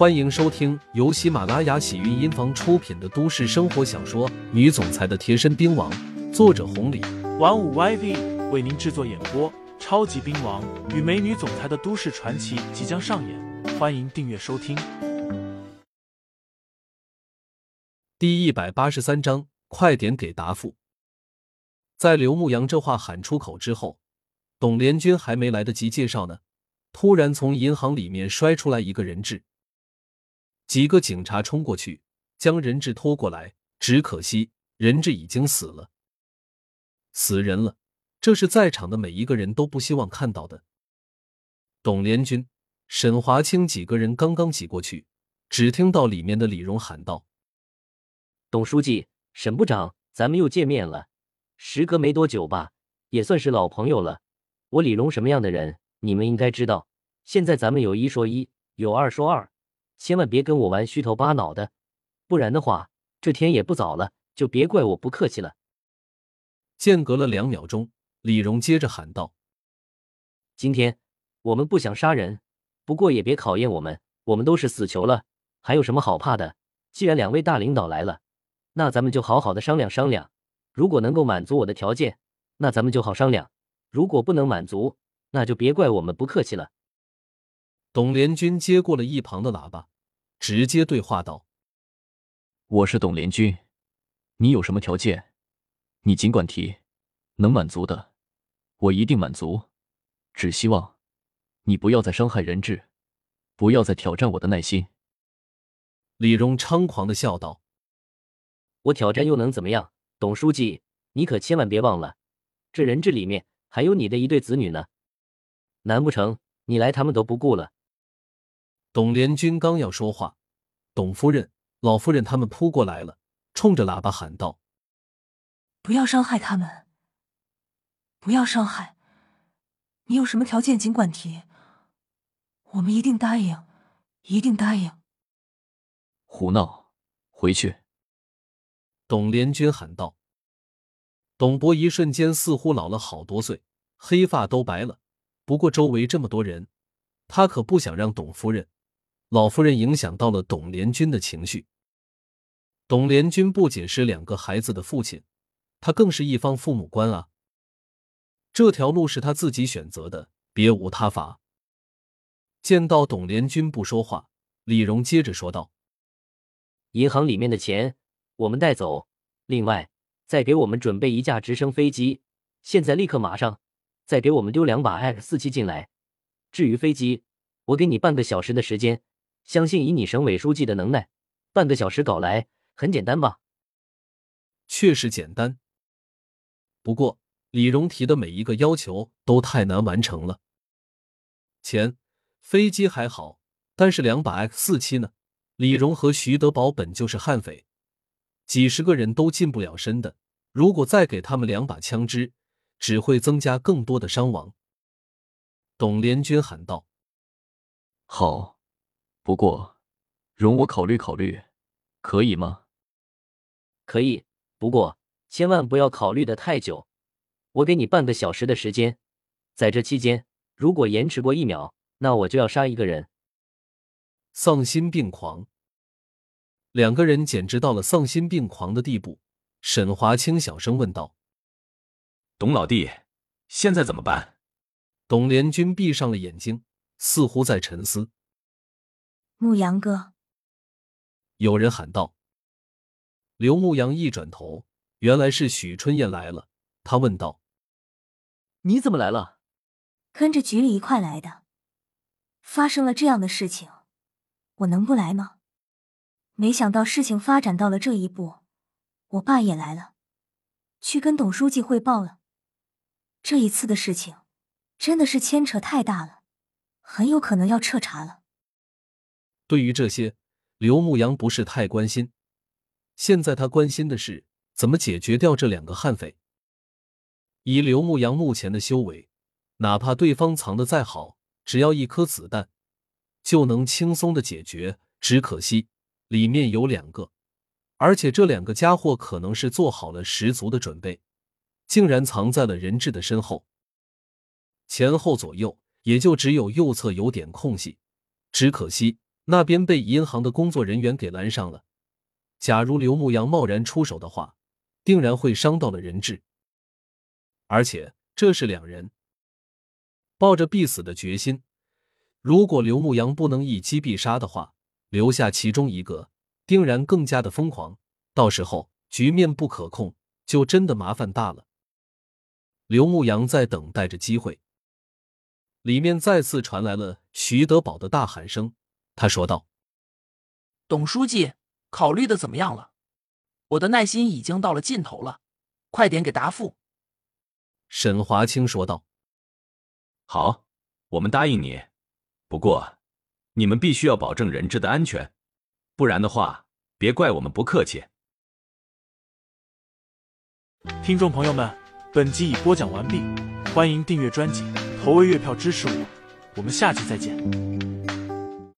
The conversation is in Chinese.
欢迎收听由喜马拉雅喜韵音房出品的都市生活小说《女总裁的贴身兵王》，作者红礼，玩五 YV 为您制作演播。超级兵王与美女总裁的都市传奇即将上演，欢迎订阅收听。第一百八十三章，快点给答复！在刘牧阳这话喊出口之后，董连军还没来得及介绍呢，突然从银行里面摔出来一个人质。几个警察冲过去，将人质拖过来。只可惜，人质已经死了，死人了。这是在场的每一个人都不希望看到的。董连军、沈华清几个人刚刚挤过去，只听到里面的李荣喊道：“董书记、沈部长，咱们又见面了。时隔没多久吧，也算是老朋友了。我李荣什么样的人，你们应该知道。现在咱们有一说一，有二说二。”千万别跟我玩虚头巴脑的，不然的话，这天也不早了，就别怪我不客气了。间隔了两秒钟，李荣接着喊道：“今天我们不想杀人，不过也别考验我们，我们都是死囚了，还有什么好怕的？既然两位大领导来了，那咱们就好好的商量商量。如果能够满足我的条件，那咱们就好商量；如果不能满足，那就别怪我们不客气了。”董连军接过了一旁的喇叭。直接对话道：“我是董连军，你有什么条件，你尽管提，能满足的，我一定满足。只希望你不要再伤害人质，不要再挑战我的耐心。”李荣猖狂的笑道：“我挑战又能怎么样？董书记，你可千万别忘了，这人质里面还有你的一对子女呢。难不成你来他们都不顾了？”董连军刚要说话，董夫人、老夫人他们扑过来了，冲着喇叭喊道：“不要伤害他们！不要伤害！你有什么条件尽管提，我们一定答应，一定答应！”胡闹！回去！董连军喊道。董博一瞬间似乎老了好多岁，黑发都白了。不过周围这么多人，他可不想让董夫人。老夫人影响到了董连军的情绪。董连军不仅是两个孩子的父亲，他更是一方父母官啊。这条路是他自己选择的，别无他法。见到董连军不说话，李荣接着说道：“银行里面的钱我们带走，另外再给我们准备一架直升飞机，现在立刻马上，再给我们丢两把 X 四七进来。至于飞机，我给你半个小时的时间。”相信以你省委书记的能耐，半个小时搞来很简单吧？确实简单。不过李荣提的每一个要求都太难完成了。钱、飞机还好，但是两把 X 四七呢？李荣和徐德宝本就是悍匪，几十个人都近不了身的。如果再给他们两把枪支，只会增加更多的伤亡。董连军喊道：“好。”不过，容我考虑考虑，可以吗？可以，不过千万不要考虑的太久。我给你半个小时的时间，在这期间，如果延迟过一秒，那我就要杀一个人。丧心病狂，两个人简直到了丧心病狂的地步。沈华清小声问道：“董老弟，现在怎么办？”董连军闭上了眼睛，似乎在沉思。牧羊哥，有人喊道。刘牧阳一转头，原来是许春燕来了。他问道：“你怎么来了？”跟着局里一块来的。发生了这样的事情，我能不来吗？没想到事情发展到了这一步，我爸也来了，去跟董书记汇报了。这一次的事情，真的是牵扯太大了，很有可能要彻查了。对于这些，刘牧阳不是太关心。现在他关心的是怎么解决掉这两个悍匪。以刘牧阳目前的修为，哪怕对方藏的再好，只要一颗子弹，就能轻松的解决。只可惜里面有两个，而且这两个家伙可能是做好了十足的准备，竟然藏在了人质的身后。前后左右也就只有右侧有点空隙，只可惜。那边被银行的工作人员给拦上了。假如刘牧阳贸然出手的话，定然会伤到了人质。而且这是两人抱着必死的决心。如果刘牧阳不能一击必杀的话，留下其中一个，定然更加的疯狂。到时候局面不可控，就真的麻烦大了。刘牧阳在等待着机会。里面再次传来了徐德宝的大喊声，他说道：“董书记，考虑的怎么样了？我的耐心已经到了尽头了，快点给答复。”沈华清说道：“好，我们答应你。不过，你们必须要保证人质的安全，不然的话，别怪我们不客气。”听众朋友们，本集已播讲完毕，欢迎订阅专辑，投喂月票支持我，我们下集再见。